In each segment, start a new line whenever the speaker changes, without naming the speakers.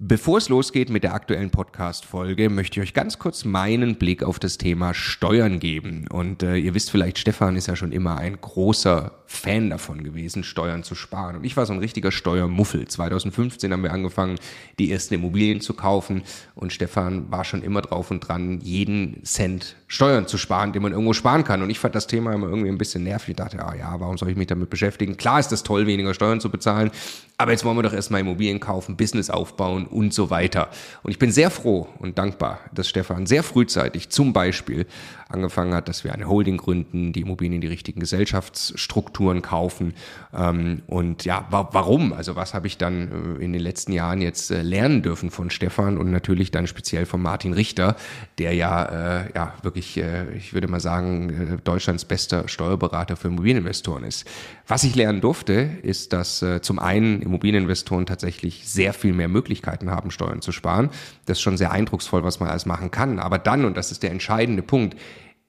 Bevor es losgeht mit der aktuellen Podcast-Folge, möchte ich euch ganz kurz meinen Blick auf das Thema Steuern geben. Und äh, ihr wisst vielleicht, Stefan ist ja schon immer ein großer Fan davon gewesen, Steuern zu sparen. Und ich war so ein richtiger Steuermuffel. 2015 haben wir angefangen, die ersten Immobilien zu kaufen. Und Stefan war schon immer drauf und dran, jeden Cent Steuern zu sparen, den man irgendwo sparen kann. Und ich fand das Thema immer irgendwie ein bisschen nervig. Ich dachte, ah ja, warum soll ich mich damit beschäftigen? Klar ist es toll, weniger Steuern zu bezahlen. Aber jetzt wollen wir doch erstmal Immobilien kaufen, Business aufbauen und so weiter. Und ich bin sehr froh und dankbar, dass Stefan sehr frühzeitig zum Beispiel angefangen hat, dass wir eine Holding gründen, die Immobilien in die richtigen Gesellschaftsstrukturen kaufen. Ähm, und ja, wa warum? Also was habe ich dann äh, in den letzten Jahren jetzt äh, lernen dürfen von Stefan und natürlich dann speziell von Martin Richter, der ja, äh, ja wirklich, ich würde mal sagen, Deutschlands bester Steuerberater für Immobilieninvestoren ist. Was ich lernen durfte, ist, dass zum einen Immobilieninvestoren tatsächlich sehr viel mehr Möglichkeiten haben, Steuern zu sparen. Das ist schon sehr eindrucksvoll, was man alles machen kann. Aber dann, und das ist der entscheidende Punkt,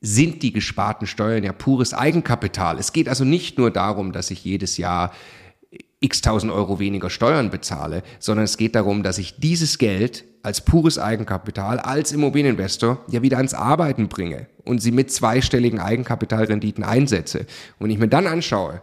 sind die gesparten Steuern ja pures Eigenkapital. Es geht also nicht nur darum, dass ich jedes Jahr x tausend Euro weniger Steuern bezahle, sondern es geht darum, dass ich dieses Geld als pures Eigenkapital, als Immobilieninvestor ja wieder ans Arbeiten bringe und sie mit zweistelligen Eigenkapitalrenditen einsetze. Und ich mir dann anschaue,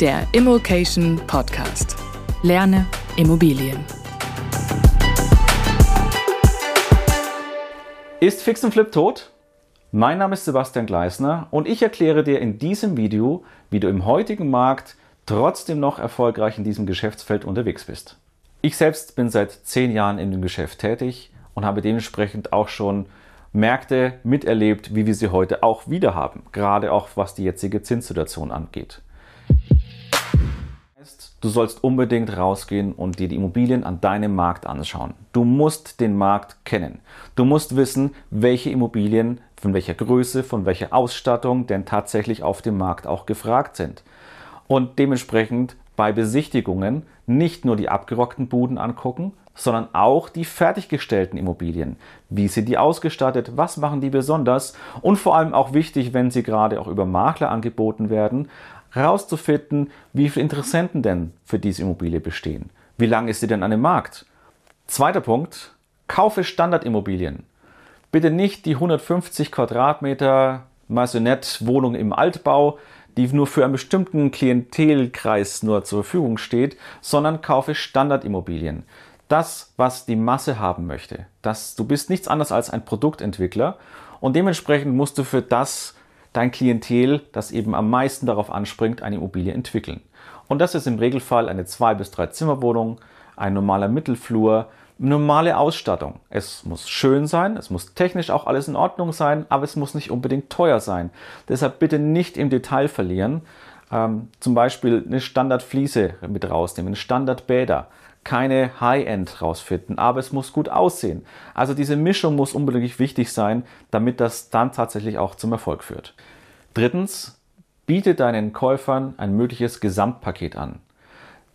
Der Immokation Podcast. Lerne Immobilien.
Ist Fix und Flip tot? Mein Name ist Sebastian Gleisner und ich erkläre dir in diesem Video, wie du im heutigen Markt trotzdem noch erfolgreich in diesem Geschäftsfeld unterwegs bist. Ich selbst bin seit zehn Jahren in dem Geschäft tätig und habe dementsprechend auch schon Märkte miterlebt, wie wir sie heute auch wieder haben, gerade auch was die jetzige Zinssituation angeht. Du sollst unbedingt rausgehen und dir die Immobilien an deinem Markt anschauen. Du musst den Markt kennen. Du musst wissen, welche Immobilien von welcher Größe, von welcher Ausstattung denn tatsächlich auf dem Markt auch gefragt sind. Und dementsprechend bei Besichtigungen nicht nur die abgerockten Buden angucken, sondern auch die fertiggestellten Immobilien. Wie sind die ausgestattet? Was machen die besonders? Und vor allem auch wichtig, wenn sie gerade auch über Makler angeboten werden, herauszufinden, wie viele Interessenten denn für diese Immobilie bestehen. Wie lange ist sie denn an dem Markt? Zweiter Punkt, kaufe Standardimmobilien. Bitte nicht die 150 Quadratmeter Maisonette-Wohnung im Altbau, die nur für einen bestimmten Klientelkreis nur zur Verfügung steht, sondern kaufe Standardimmobilien. Das, was die Masse haben möchte. Das, du bist nichts anderes als ein Produktentwickler und dementsprechend musst du für das dein Klientel, das eben am meisten darauf anspringt, eine Immobilie entwickeln. Und das ist im Regelfall eine zwei bis drei Zimmerwohnung, ein normaler Mittelflur, normale Ausstattung. Es muss schön sein, es muss technisch auch alles in Ordnung sein, aber es muss nicht unbedingt teuer sein. Deshalb bitte nicht im Detail verlieren. Ähm, zum Beispiel eine Standardfliese mit rausnehmen, Standardbäder, keine High-End rausfinden, aber es muss gut aussehen. Also diese Mischung muss unbedingt wichtig sein, damit das dann tatsächlich auch zum Erfolg führt. Drittens, biete deinen Käufern ein mögliches Gesamtpaket an.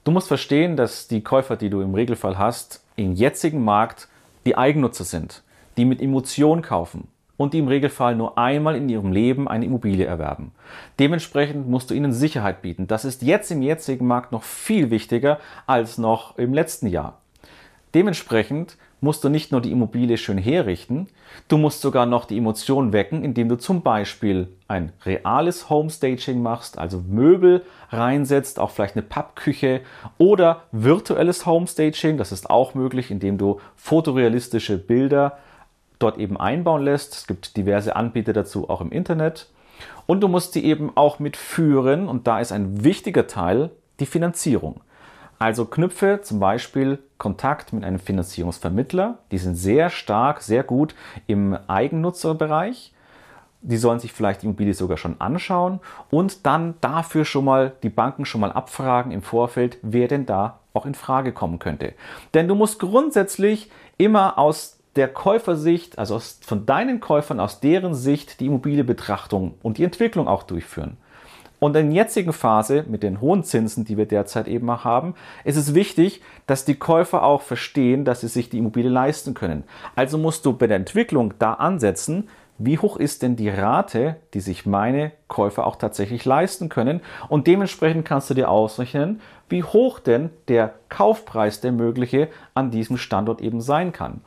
Du musst verstehen, dass die Käufer, die du im Regelfall hast, im jetzigen Markt die Eigennutzer sind, die mit Emotion kaufen und die im Regelfall nur einmal in ihrem Leben eine Immobilie erwerben. Dementsprechend musst du ihnen Sicherheit bieten. Das ist jetzt im jetzigen Markt noch viel wichtiger als noch im letzten Jahr. Dementsprechend musst du nicht nur die Immobilie schön herrichten, du musst sogar noch die Emotion wecken, indem du zum Beispiel ein reales Homestaging machst, also Möbel reinsetzt, auch vielleicht eine Pappküche oder virtuelles Homestaging, das ist auch möglich, indem du fotorealistische Bilder dort eben einbauen lässt. Es gibt diverse Anbieter dazu auch im Internet. Und du musst die eben auch mitführen und da ist ein wichtiger Teil die Finanzierung. Also knüpfe zum Beispiel Kontakt mit einem Finanzierungsvermittler. Die sind sehr stark, sehr gut im Eigennutzerbereich. Die sollen sich vielleicht die Immobilie sogar schon anschauen und dann dafür schon mal die Banken schon mal abfragen im Vorfeld, wer denn da auch in Frage kommen könnte. Denn du musst grundsätzlich immer aus der Käufersicht, also aus, von deinen Käufern, aus deren Sicht die Immobiliebetrachtung und die Entwicklung auch durchführen. Und in der jetzigen Phase mit den hohen Zinsen, die wir derzeit eben haben, ist es wichtig, dass die Käufer auch verstehen, dass sie sich die Immobilie leisten können. Also musst du bei der Entwicklung da ansetzen, wie hoch ist denn die Rate, die sich meine Käufer auch tatsächlich leisten können. Und dementsprechend kannst du dir ausrechnen, wie hoch denn der Kaufpreis, der mögliche, an diesem Standort eben sein kann.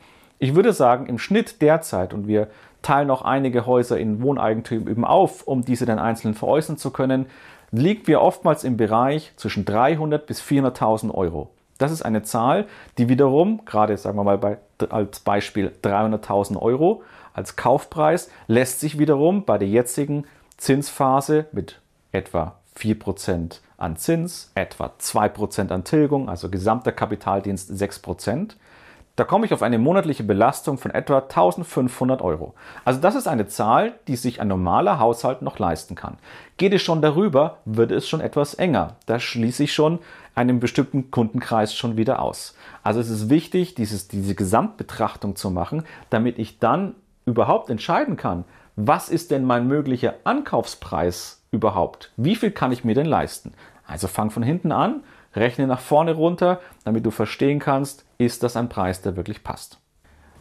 Ich würde sagen, im Schnitt derzeit, und wir teilen auch einige Häuser in Wohneigentum eben auf, um diese dann einzeln veräußern zu können, liegt wir oftmals im Bereich zwischen 300 bis 400.000 Euro. Das ist eine Zahl, die wiederum, gerade sagen wir mal bei, als Beispiel 300.000 Euro, als Kaufpreis lässt sich wiederum bei der jetzigen Zinsphase mit etwa 4% an Zins, etwa 2% an Tilgung, also gesamter Kapitaldienst 6%, da komme ich auf eine monatliche Belastung von etwa 1500 Euro. Also das ist eine Zahl, die sich ein normaler Haushalt noch leisten kann. Geht es schon darüber, wird es schon etwas enger. Da schließe ich schon einen bestimmten Kundenkreis schon wieder aus. Also es ist wichtig, dieses, diese Gesamtbetrachtung zu machen, damit ich dann überhaupt entscheiden kann, was ist denn mein möglicher Ankaufspreis überhaupt? Wie viel kann ich mir denn leisten? Also fang von hinten an, rechne nach vorne runter, damit du verstehen kannst, ist das ein Preis, der wirklich passt.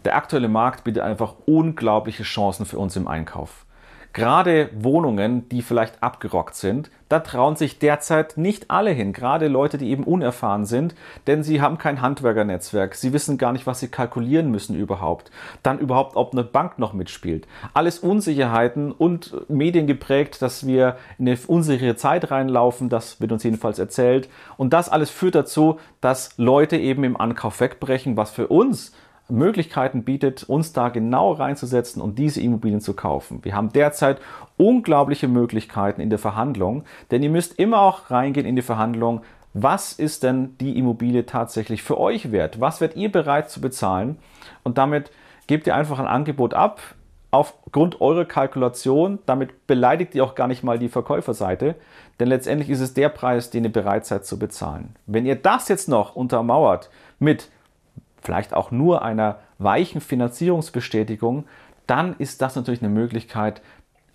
Der aktuelle Markt bietet einfach unglaubliche Chancen für uns im Einkauf. Gerade Wohnungen, die vielleicht abgerockt sind, da trauen sich derzeit nicht alle hin. Gerade Leute, die eben unerfahren sind, denn sie haben kein Handwerkernetzwerk. Sie wissen gar nicht, was sie kalkulieren müssen überhaupt. Dann überhaupt, ob eine Bank noch mitspielt. Alles Unsicherheiten und Medien geprägt, dass wir in eine unsichere Zeit reinlaufen. Das wird uns jedenfalls erzählt. Und das alles führt dazu, dass Leute eben im Ankauf wegbrechen, was für uns Möglichkeiten bietet, uns da genau reinzusetzen und diese Immobilien zu kaufen. Wir haben derzeit unglaubliche Möglichkeiten in der Verhandlung, denn ihr müsst immer auch reingehen in die Verhandlung, was ist denn die Immobilie tatsächlich für euch wert? Was werdet ihr bereit zu bezahlen? Und damit gebt ihr einfach ein Angebot ab aufgrund eurer Kalkulation. Damit beleidigt ihr auch gar nicht mal die Verkäuferseite, denn letztendlich ist es der Preis, den ihr bereit seid zu bezahlen. Wenn ihr das jetzt noch untermauert mit vielleicht auch nur einer weichen Finanzierungsbestätigung, dann ist das natürlich eine Möglichkeit,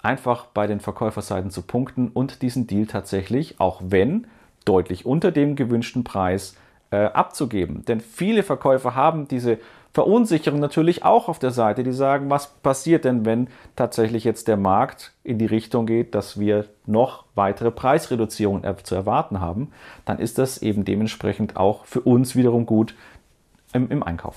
einfach bei den Verkäuferseiten zu punkten und diesen Deal tatsächlich, auch wenn deutlich unter dem gewünschten Preis, äh, abzugeben. Denn viele Verkäufer haben diese Verunsicherung natürlich auch auf der Seite, die sagen, was passiert denn, wenn tatsächlich jetzt der Markt in die Richtung geht, dass wir noch weitere Preisreduzierungen zu erwarten haben, dann ist das eben dementsprechend auch für uns wiederum gut, im, im Einkauf.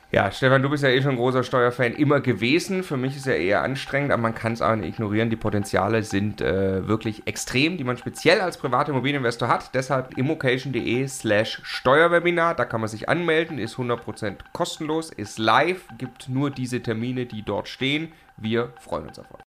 Ja, Stefan, du bist ja eh schon ein großer Steuerfan immer gewesen. Für mich ist er eher anstrengend, aber man kann es auch nicht ignorieren. Die Potenziale sind äh, wirklich extrem, die man speziell als privater Immobilieninvestor hat. Deshalb immocation.de slash Steuerwebinar. Da kann man sich anmelden, ist 100% kostenlos, ist live, gibt nur diese Termine, die dort stehen. Wir freuen uns auf euch.